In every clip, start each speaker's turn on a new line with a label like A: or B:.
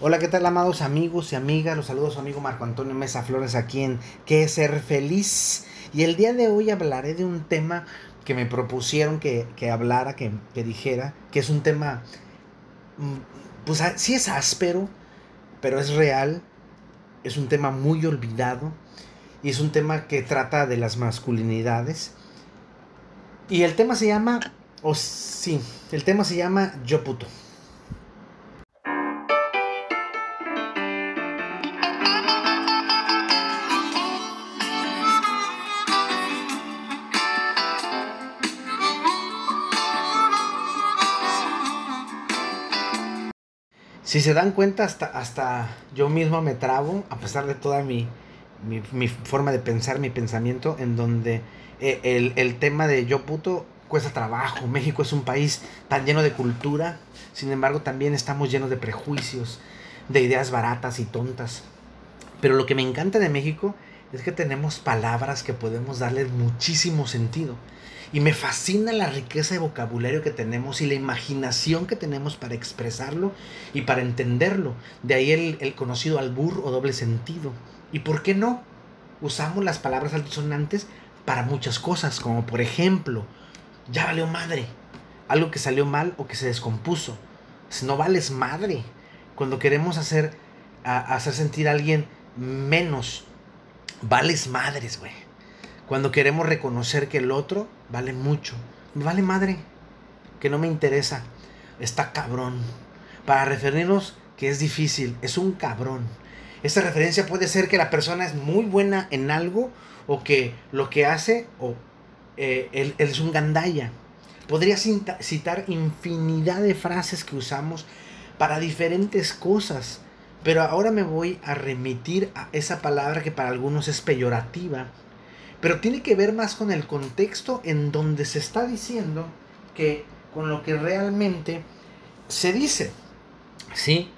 A: Hola, ¿qué tal, amados amigos y amigas? Los saludos su amigo Marco Antonio Mesa Flores aquí en ¿Qué es ser feliz? Y el día de hoy hablaré de un tema que me propusieron que, hablara, que, que, dijera, que es un tema, mm, pues sí es áspero, pero es real, es un tema muy olvidado y es un tema que trata de las masculinidades. Y el tema se llama, o sí, el tema se llama Yo puto. Si se dan cuenta, hasta, hasta yo mismo me trabo, a pesar de toda mi, mi, forma de pensar, mi pensamiento, en donde eh, el, el, tema de yo puto cuesta trabajo. México es un país tan lleno de cultura, sin embargo también estamos llenos de prejuicios, de ideas baratas y tontas. Pero lo que me encanta de México es que tenemos palabras que podemos darle muchísimo sentido. Y me fascina la riqueza de vocabulario que tenemos y la imaginación que tenemos para expresarlo y para entenderlo. De ahí el, conocido albur o doble sentido. ¿Y por qué no? Usamos las palabras altisonantes para muchas cosas, como por ejemplo, ya valió madre. Algo que salió mal o que se descompuso. Si no vales madre. Cuando queremos hacer, hacer sentir a alguien menos, vales madres, güey. Cuando queremos reconocer que el otro vale mucho. Vale madre. Que no me interesa. Está cabrón. Para referirnos que es difícil. Es un cabrón. Esta referencia puede ser que la persona es muy buena en algo o que lo que hace o eh, él, es un gandaya. Podría citar infinidad de frases que usamos para diferentes cosas. Pero ahora me voy a remitir a esa palabra que para algunos es peyorativa pero tiene que ver más con el contexto en donde se está diciendo que con lo que realmente se dice. ¿Sí?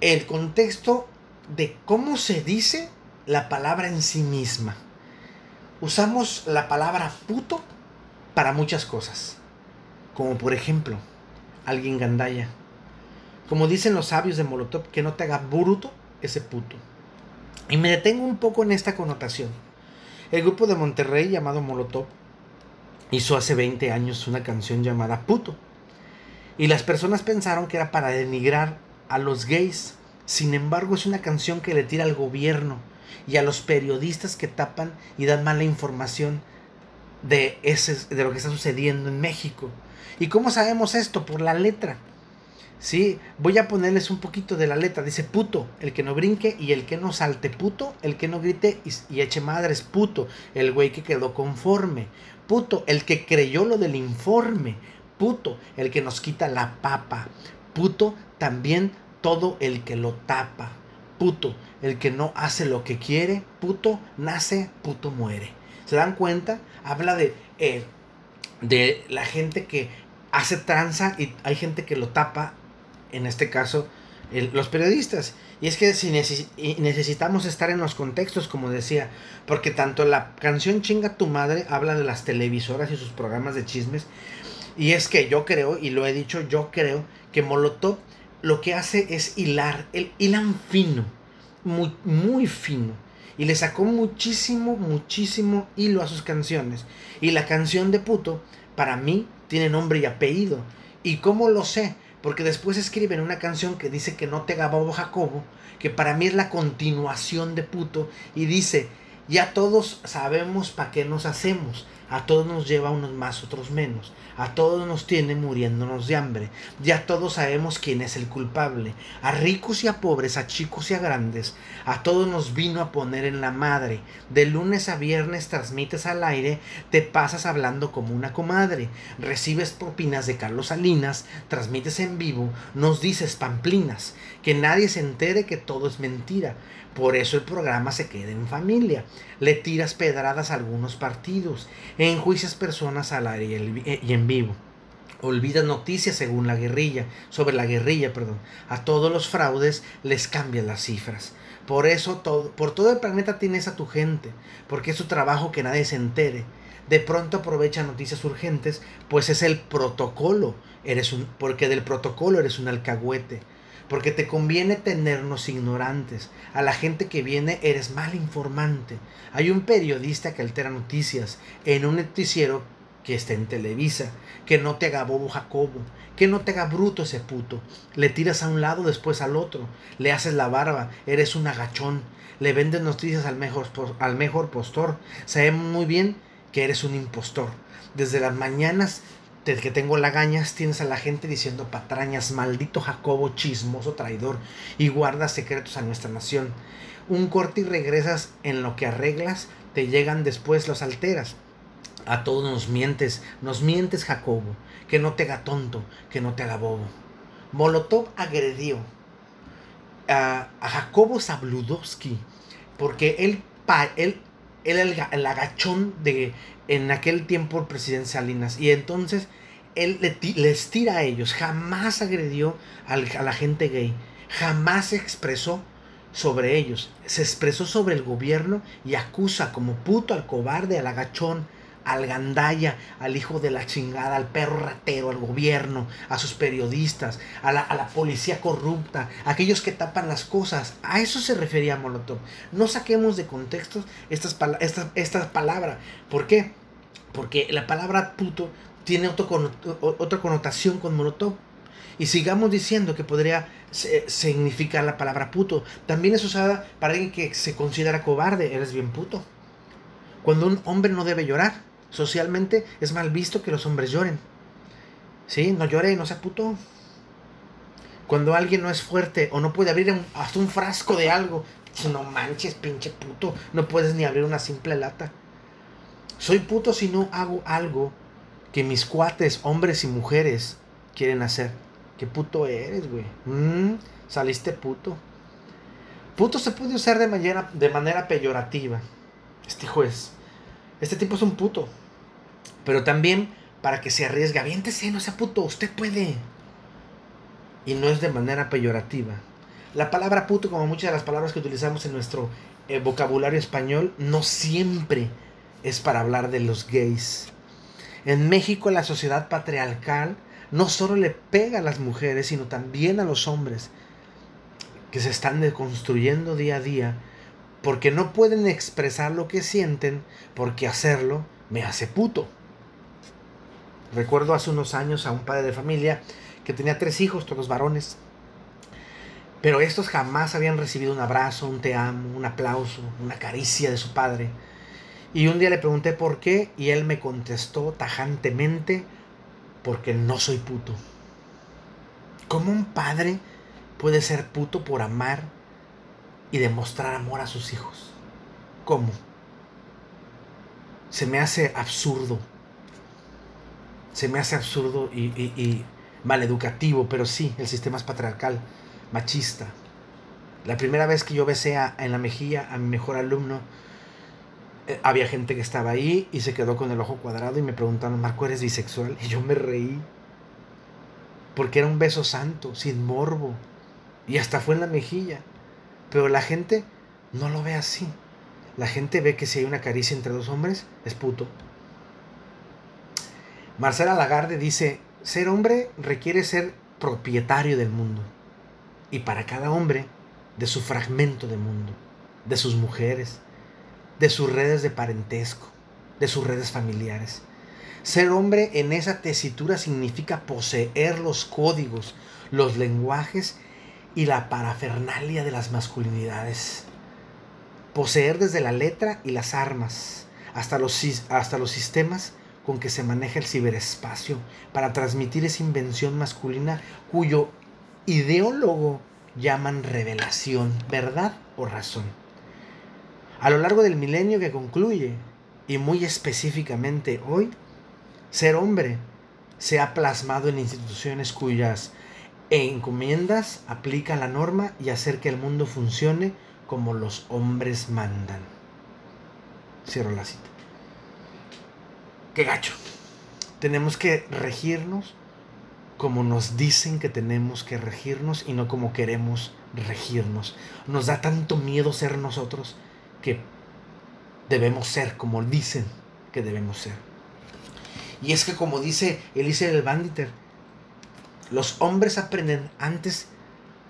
A: El contexto de cómo se dice la palabra en sí misma. Usamos la palabra puto para muchas cosas. Como por ejemplo, alguien gandaya. Como dicen los sabios de Molotov, que no te haga bruto ese puto. Y me detengo un poco en esta connotación. El grupo de Monterrey llamado Molotov hizo hace 20 años una canción llamada Puto. Y las personas pensaron que era para denigrar a los gays. Sin embargo, es una canción que le tira al gobierno y a los periodistas que tapan y dan mala información de, ese, de lo que está sucediendo en México. ¿Y cómo sabemos esto? Por la letra. ¿Sí? Voy a ponerles un poquito de la letra. Dice puto, el que no brinque y el que no salte. Puto, el que no grite y, eche madres. Puto, el güey que quedó conforme. Puto, el que creyó lo del informe. Puto, el que nos quita la papa. Puto, también todo el que lo tapa. Puto, el que no hace lo que quiere. Puto, nace, puto muere. ¿Se dan cuenta? Habla de, eh, de la gente que hace tranza y hay gente que lo tapa en este caso, los periodistas. Y es que si necesitamos estar en los contextos, como decía, porque tanto la canción Chinga tu madre habla de las televisoras y sus programas de chismes. Y es que yo creo, y lo he dicho, yo creo que Molotov lo que hace es hilar, el hilan fino, muy, muy fino. Y le sacó muchísimo, muchísimo hilo a sus canciones. Y la canción de puto, para mí, tiene nombre y apellido. ¿Y cómo lo sé? Porque después escriben una canción que dice que no te Gabo Jacobo, que para mí es la continuación de puto, y dice, ya todos sabemos para qué nos hacemos, a todos nos lleva unos más, otros menos. A todos nos tiene muriéndonos de hambre. Ya todos sabemos quién es el culpable. A ricos y a pobres, a chicos y a grandes. A todos nos vino a poner en la madre. De lunes a viernes transmites al aire, te pasas hablando como una comadre. Recibes propinas de Carlos Salinas, transmites en vivo, nos dices pamplinas. Que nadie se entere que todo es mentira. Por eso el programa se queda en familia. Le tiras pedradas a algunos partidos. Enjuicias personas al aire y en vivo. Olvidas noticias según la guerrilla, sobre la guerrilla, perdón. A todos los fraudes les cambian las cifras. Por eso todo, por todo el planeta tienes a tu gente, porque es su trabajo que nadie se entere. De pronto aprovecha noticias urgentes, pues es el protocolo. Eres un, porque del protocolo eres un alcahuete. Porque te conviene tenernos ignorantes. A la gente que viene eres mal informante. Hay un periodista que altera noticias en un noticiero que está en Televisa. Que no te haga bobo Jacobo. Que no te haga bruto ese puto. Le tiras a un lado, después al otro. Le haces la barba. Eres un agachón. Le vendes noticias al mejor, al mejor postor. Sabemos muy bien que eres un impostor. Desde las mañanas que tengo lagañas, tienes a la gente diciendo patrañas, maldito Jacobo, chismoso, traidor, y guardas secretos a nuestra nación. Un corte y regresas en lo que arreglas, te llegan después los alteras. A todos nos mientes, nos mientes Jacobo, que no te haga tonto, que no te haga bobo. Molotov agredió a, Jacobo Zabludowski, porque él, él, él el, el agachón de en aquel tiempo el presidente Salinas. Y entonces él les tira a ellos. Jamás agredió a la gente gay. Jamás se expresó sobre ellos. Se expresó sobre el gobierno y acusa como puto al cobarde, al agachón, al gandaya, al hijo de la chingada, al perro ratero, al gobierno, a sus periodistas, a la, a la policía corrupta, a aquellos que tapan las cosas. A eso se refería Molotov. No saquemos de contexto estas, esta, esta palabra. ¿Por qué? Porque la palabra puto tiene otra connotación con Molotov. Y sigamos diciendo que podría significar la palabra puto. También es usada para alguien que se considera cobarde. Eres bien puto. Cuando un hombre no debe llorar. Socialmente es mal visto que los hombres lloren. ¿Sí? No llore, no sea puto. Cuando alguien no es fuerte o no puede abrir hasta un frasco de algo. No manches, pinche puto. No puedes ni abrir una simple lata. Soy puto si no hago algo que mis cuates, hombres y mujeres, quieren hacer. ¿Qué puto eres, güey? Mm, saliste puto. Puto se puede usar de manera, de manera peyorativa. Este juez. Este tipo es un puto. Pero también para que se arriesgue. Aviéntese, no sea puto. Usted puede. Y no es de manera peyorativa. La palabra puto, como muchas de las palabras que utilizamos en nuestro eh, vocabulario español, no siempre es para hablar de los gays. En México la sociedad patriarcal no solo le pega a las mujeres, sino también a los hombres que se están deconstruyendo día a día porque no pueden expresar lo que sienten porque hacerlo me hace puto. Recuerdo hace unos años a un padre de familia que tenía tres hijos, todos varones, pero estos jamás habían recibido un abrazo, un te amo, un aplauso, una caricia de su padre. Y un día le pregunté por qué y él me contestó tajantemente, porque no soy puto. ¿Cómo un padre puede ser puto por amar y demostrar amor a sus hijos? ¿Cómo? Se me hace absurdo. Se me hace absurdo y, y, y maleducativo, pero sí, el sistema es patriarcal, machista. La primera vez que yo besé en la mejilla a mi mejor alumno, eh, había gente que estaba ahí y se quedó con el ojo cuadrado y me preguntaron, Marco, ¿eres bisexual? Y yo me reí. Porque era un beso santo, sin morbo. Y hasta fue en la mejilla. Pero la gente no lo ve así. La gente ve que si hay una caricia entre dos hombres, es puto. Marcela Lagarde dice, ser hombre requiere ser propietario del mundo. Y para cada hombre, de su fragmento de mundo, de sus mujeres, de sus redes de parentesco, de sus redes familiares. Ser hombre en esa tesitura significa poseer los códigos, los lenguajes y la parafernalia de las masculinidades. Poseer desde la letra y las armas hasta los, hasta los sistemas con que se maneja el ciberespacio para transmitir esa invención masculina cuyo ideólogo llaman revelación, verdad o razón. A lo largo del milenio que concluye, y muy específicamente hoy, ser hombre se ha plasmado en instituciones cuyas encomiendas aplican la norma y hacer que el mundo funcione como los hombres mandan. Cierro la cita. Qué gacho. Tenemos que regirnos como nos dicen que tenemos que regirnos y no como queremos regirnos. Nos da tanto miedo ser nosotros que debemos ser, como dicen que debemos ser. Y es que como dice Elise del Banditer, los hombres aprenden antes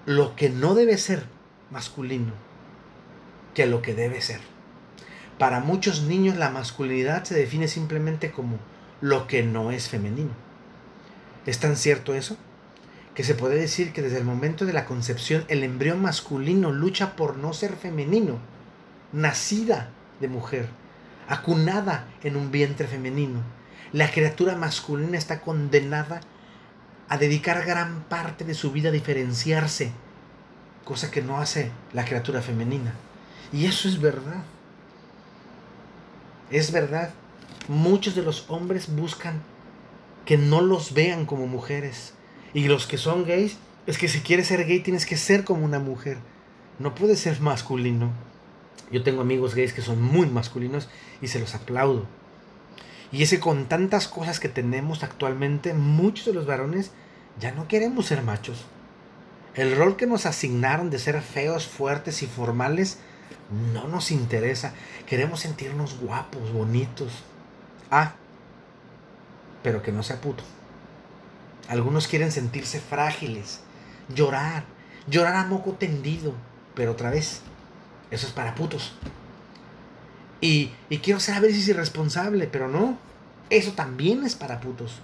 A: lo que no debe ser masculino que lo que debe ser. Para muchos niños la masculinidad se define simplemente como lo que no es femenino. ¿Es tan cierto eso? Que se puede decir que desde el momento de la concepción el embrión masculino lucha por no ser femenino, nacida de mujer, acunada en un vientre femenino. La criatura masculina está condenada a dedicar gran parte de su vida a diferenciarse, cosa que no hace la criatura femenina. Y eso es verdad. Es verdad. Muchos de los hombres buscan que no los vean como mujeres. Y los que son gays, es que si quieres ser gay tienes que ser como una mujer. No puedes ser masculino. Yo tengo amigos gays que son muy masculinos y se los aplaudo. Y ese con tantas cosas que tenemos actualmente, muchos de los varones ya no queremos ser machos. El rol que nos asignaron de ser feos, fuertes y formales no nos interesa. Queremos sentirnos guapos, bonitos. Ah, pero que no sea puto. Algunos quieren sentirse frágiles, llorar, llorar a moco tendido. Pero otra vez, eso es para putos. Y, y quiero saber si es irresponsable, pero no. Eso también es para putos.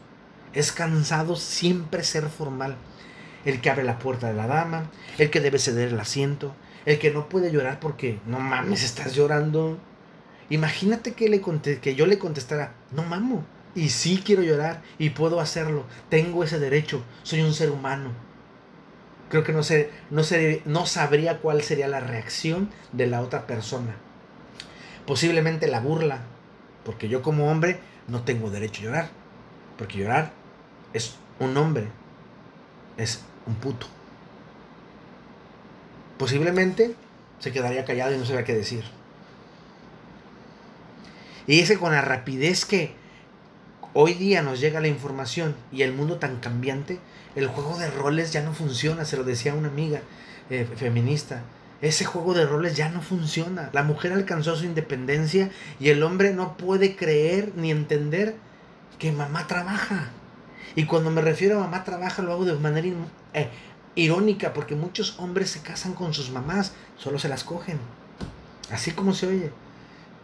A: Es cansado siempre ser formal. El que abre la puerta de la dama, el que debe ceder el asiento, el que no puede llorar porque, no mames, estás llorando. Imagínate que, le que yo le contestara, no mamo, y sí quiero llorar, y puedo hacerlo, tengo ese derecho, soy un ser humano. Creo que no, sé, no, sé, no sabría cuál sería la reacción de la otra persona. Posiblemente la burla, porque yo como hombre no tengo derecho a llorar, porque llorar es un hombre, es un puto posiblemente se quedaría callado y no sabía qué decir. Y ese con la rapidez que hoy día nos llega la información y el mundo tan cambiante, el juego de roles ya no funciona, se lo decía una amiga eh, feminista. Ese juego de roles ya no funciona. La mujer alcanzó su independencia y el hombre no puede creer ni entender que mamá trabaja. Y cuando me refiero a mamá trabaja lo hago de manera eh, irónica porque muchos hombres se casan con sus mamás, solo se las cogen. Así como se oye.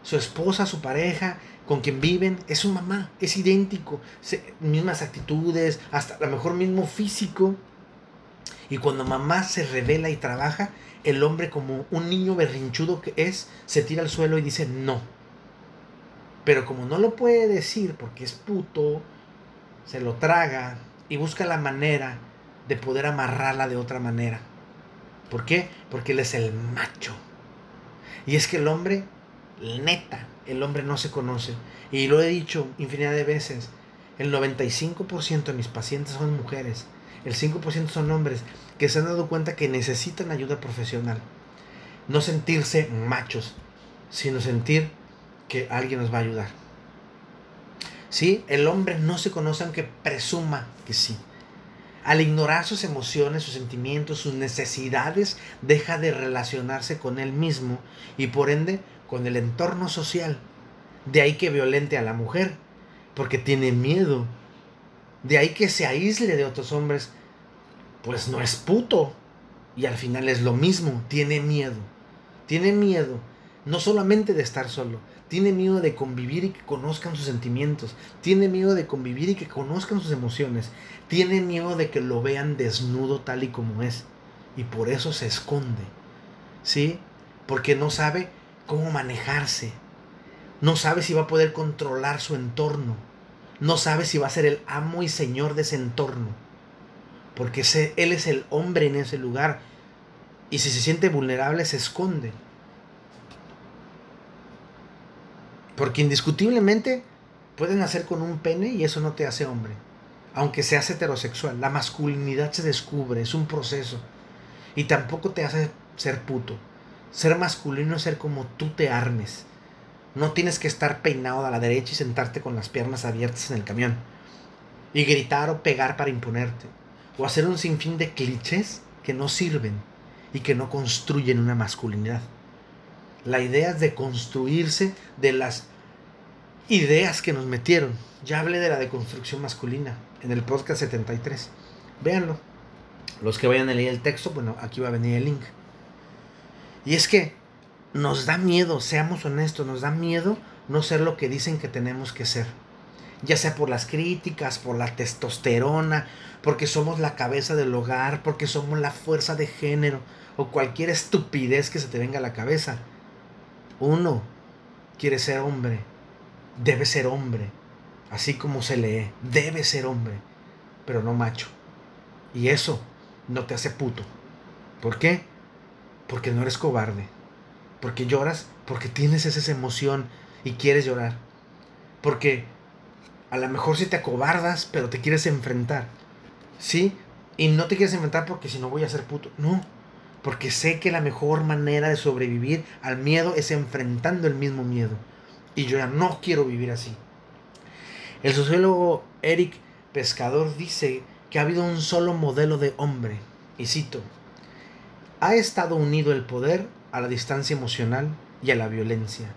A: Su esposa, su pareja, con quien viven, es su mamá, es idéntico, mismas actitudes, hasta a lo mejor mismo físico. Y cuando mamá se revela y trabaja, el hombre como un niño berrinchudo que es, se tira al suelo y dice no. Pero como no lo puede decir porque es puto, se lo traga y busca la manera de poder amarrarla de otra manera. ¿Por qué? Porque él es el macho. Y es que el hombre, neta, el hombre no se conoce. Y lo he dicho infinidad de veces. El 95% de mis pacientes son mujeres. El 5% son hombres que se han dado cuenta que necesitan ayuda profesional. No sentirse machos, sino sentir que alguien nos va a ayudar. ¿Sí? El hombre no se conoce aunque presuma que sí. Al ignorar sus emociones, sus sentimientos, sus necesidades, deja de relacionarse con él mismo y por ende con el entorno social. De ahí que violente a la mujer, porque tiene miedo. De ahí que se aísle de otros hombres, pues no es puto. Y al final es lo mismo, tiene miedo. Tiene miedo no solamente de estar solo, tiene miedo de convivir y que conozcan sus sentimientos, tiene miedo de convivir y que conozcan sus emociones, tiene miedo de que lo vean desnudo tal y como es y por eso se esconde. ¿Sí? Porque no sabe cómo manejarse. No sabe si va a poder controlar su entorno. No sabe si va a ser el amo y señor de ese entorno. Porque él es el hombre en ese lugar. Y si se siente vulnerable se esconde. Porque indiscutiblemente puedes nacer con un pene y eso no te hace hombre. Aunque seas heterosexual, la masculinidad se descubre, es un proceso. Y tampoco te hace ser puto. Ser masculino es ser como tú te armes. No tienes que estar peinado a la derecha y sentarte con las piernas abiertas en el camión. Y gritar o pegar para imponerte. O hacer un sinfín de clichés que no sirven y que no construyen una masculinidad. La idea es de construirse de las ideas que nos metieron. Ya hablé de la deconstrucción masculina en el podcast 73. Véanlo. Los que vayan a leer el texto, bueno, aquí va a venir el link. Y es que nos da miedo, seamos honestos, nos da miedo no ser lo que dicen que tenemos que ser. Ya sea por las críticas, por la testosterona, porque somos la cabeza del hogar, porque somos la fuerza de género o cualquier estupidez que se te venga a la cabeza. Uno quiere ser hombre, debe ser hombre, así como se lee, debe ser hombre, pero no macho. Y eso no te hace puto. ¿Por qué? Porque no eres cobarde. Porque lloras porque tienes esa emoción y quieres llorar. Porque a lo mejor si te acobardas, pero te quieres enfrentar. ¿Sí? Y no te quieres enfrentar porque si no voy a ser puto. No. Porque sé que la mejor manera de sobrevivir al miedo es enfrentando el mismo miedo. Y yo ya no quiero vivir así. El sociólogo Eric Pescador dice que ha habido un solo modelo de hombre. Y cito, ha estado unido el poder a la distancia emocional y a la violencia.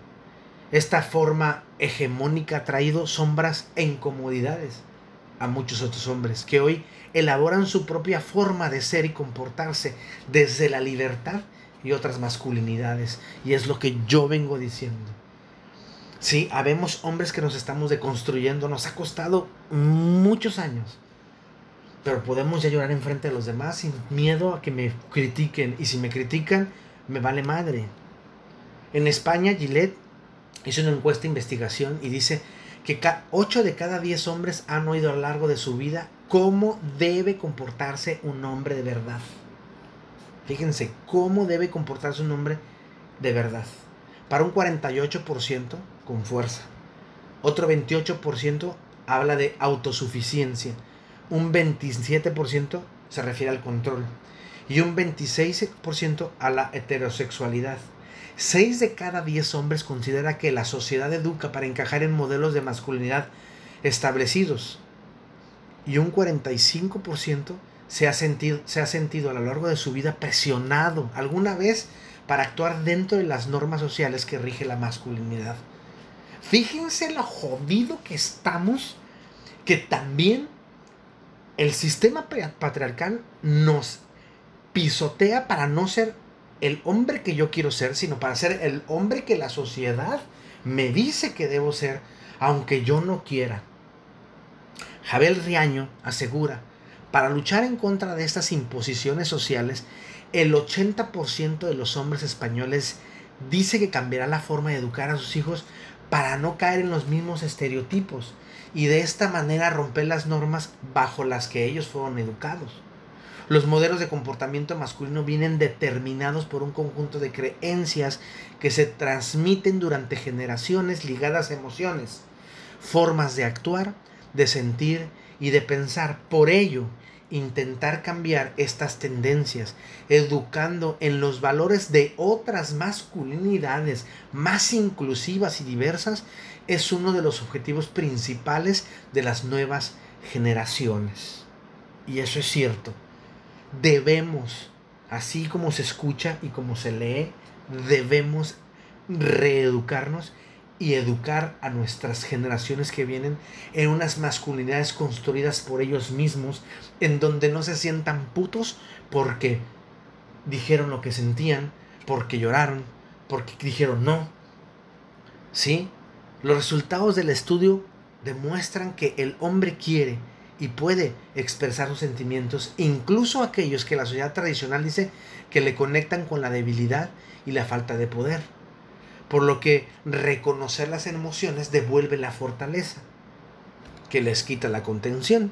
A: Esta forma hegemónica ha traído sombras e incomodidades a muchos otros hombres que hoy elaboran su propia forma de ser y comportarse desde la libertad y otras masculinidades. Y es lo que yo vengo diciendo. Sí, habemos hombres que nos estamos deconstruyendo, nos ha costado muchos años. Pero podemos ya llorar enfrente de los demás sin miedo a que me critiquen. Y si me critican, me vale madre. En España, Gillette hizo una encuesta de investigación y dice que 8 de cada 10 hombres han oído a lo largo de su vida cómo debe comportarse un hombre de verdad. Fíjense, cómo debe comportarse un hombre de verdad. Para un 48% con fuerza. Otro 28% habla de autosuficiencia. Un 27% se refiere al control. Y un 26% a la heterosexualidad. 6 de cada 10 hombres considera que la sociedad educa para encajar en modelos de masculinidad establecidos. Y un 45% se ha, sentido, se ha sentido a lo largo de su vida presionado alguna vez para actuar dentro de las normas sociales que rige la masculinidad. Fíjense lo jodido que estamos, que también el sistema patriarcal nos pisotea para no ser el hombre que yo quiero ser, sino para ser el hombre que la sociedad me dice que debo ser, aunque yo no quiera. Javier Riaño asegura, para luchar en contra de estas imposiciones sociales, el 80% de los hombres españoles dice que cambiará la forma de educar a sus hijos para no caer en los mismos estereotipos y de esta manera romper las normas bajo las que ellos fueron educados. Los modelos de comportamiento masculino vienen determinados por un conjunto de creencias que se transmiten durante generaciones ligadas a emociones, formas de actuar, de sentir y de pensar. Por ello, intentar cambiar estas tendencias, educando en los valores de otras masculinidades más inclusivas y diversas, es uno de los objetivos principales de las nuevas generaciones. Y eso es cierto debemos, así como se escucha y como se lee, debemos reeducarnos y educar a nuestras generaciones que vienen en unas masculinidades construidas por ellos mismos, en donde no se sientan putos porque dijeron lo que sentían, porque lloraron, porque dijeron no. ¿Sí? Los resultados del estudio demuestran que el hombre quiere y puede expresar sus sentimientos, incluso aquellos que la sociedad tradicional dice que le conectan con la debilidad y la falta de poder. Por lo que reconocer las emociones devuelve la fortaleza, que les quita la contención.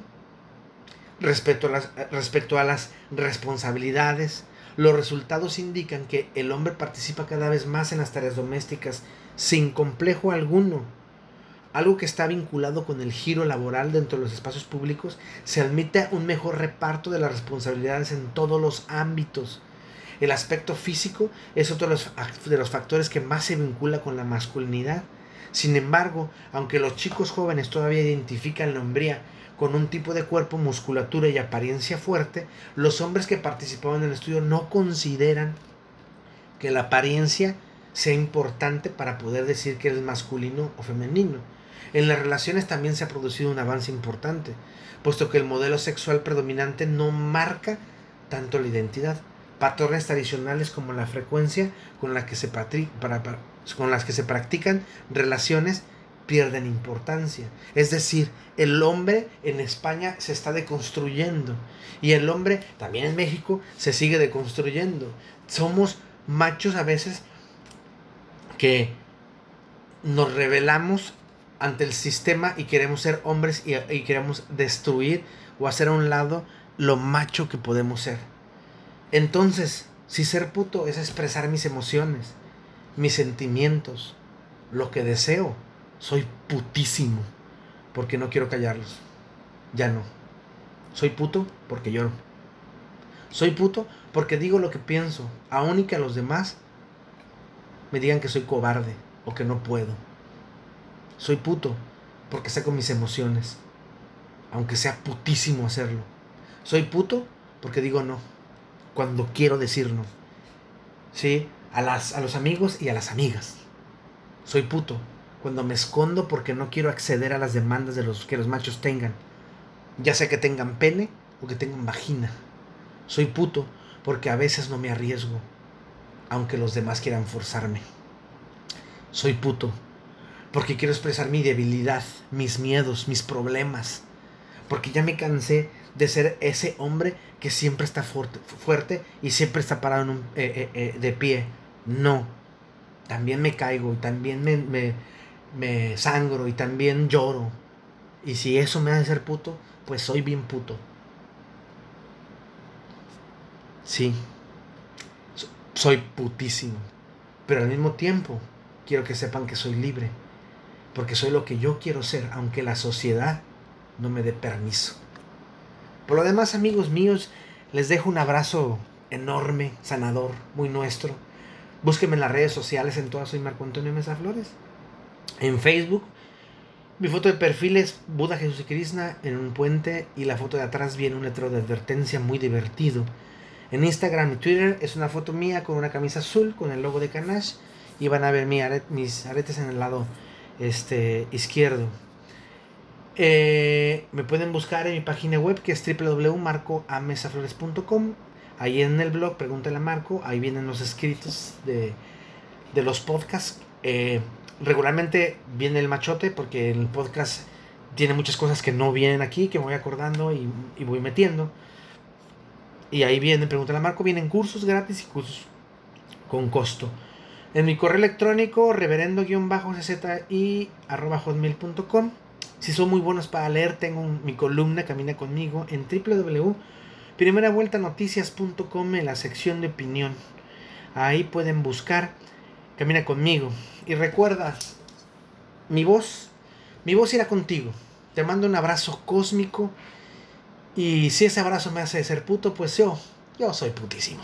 A: Respecto a las, respecto a las responsabilidades, los resultados indican que el hombre participa cada vez más en las tareas domésticas sin complejo alguno algo que está vinculado con el giro laboral dentro de los espacios públicos, se admite un mejor reparto de las responsabilidades en todos los ámbitos. El aspecto físico es otro de los, factores que más se vincula con la masculinidad. Sin embargo, aunque los chicos jóvenes todavía identifican la hombría con un tipo de cuerpo, musculatura y apariencia fuerte, los hombres que participaban en el estudio no consideran que la apariencia sea importante para poder decir que eres masculino o femenino. En las relaciones también se ha producido un avance importante, puesto que el modelo sexual predominante no marca tanto la identidad. Patrones tradicionales como la frecuencia con la que se, para, con las que se practican relaciones pierden importancia. Es decir, el hombre en España se está deconstruyendo y el hombre también en México se sigue deconstruyendo. Somos machos a veces que nos rebelamos ante el sistema y queremos ser hombres y, queremos destruir o hacer a un lado lo macho que podemos ser. Entonces, si ser puto es expresar mis emociones, mis sentimientos, lo que deseo, soy putísimo porque no quiero callarlos. Ya no. Soy puto porque lloro. Soy puto porque digo lo que pienso, aun y que a los demás me digan que soy cobarde o que no puedo. Soy puto porque saco mis emociones, aunque sea putísimo hacerlo. Soy puto porque digo no, cuando quiero decir no. ¿Sí? A, las, a los amigos y a las amigas. Soy puto cuando me escondo porque no quiero acceder a las demandas de los que los machos tengan. Ya sea que tengan pene o que tengan vagina. Soy puto porque a veces no me arriesgo, aunque los demás quieran forzarme. Soy puto porque quiero expresar mi debilidad, mis miedos, mis problemas, porque ya me cansé de ser ese hombre que siempre está fuerte, y siempre está parado en un, eh, eh, eh, de pie. No, también me caigo y también me, me, me sangro y también lloro. Y si eso me hace ser puto, pues soy bien puto. Sí, soy putísimo. Pero al mismo tiempo quiero que sepan que soy libre. Porque soy lo que yo quiero ser, aunque la sociedad no me dé permiso. Por lo demás, amigos míos, les dejo un abrazo enorme, sanador, muy nuestro. Búsquenme en las redes sociales, en todas soy Marco Antonio Mesa Flores. En Facebook, mi foto de perfil es Buda Jesús y Krishna en un puente y la foto de atrás viene un letrero de advertencia muy divertido. En Instagram y Twitter es una foto mía con una camisa azul con el logo de Kanash y van a ver mis aretes en el lado este, izquierdo. Eh, me pueden buscar en mi página web que es www.marcoamesaflores.com. Ahí en el blog, pregúntale a Marco, ahí vienen los escritos de, los podcasts. Eh, regularmente viene el machote porque el podcast tiene muchas cosas que no vienen aquí, que me voy acordando y, voy metiendo. Y ahí viene, pregúntale a Marco, vienen cursos gratis y cursos con costo. En mi correo electrónico, reverendo-czi arroba hotmail.com. Si son muy buenos para leer, tengo mi columna Camina conmigo en www.primeravueltanoticias.com en la sección de opinión. Ahí pueden buscar Camina conmigo. Y recuerda, mi voz, mi voz irá contigo. Te mando un abrazo cósmico. Y si ese abrazo me hace ser puto, pues yo, yo soy putísimo.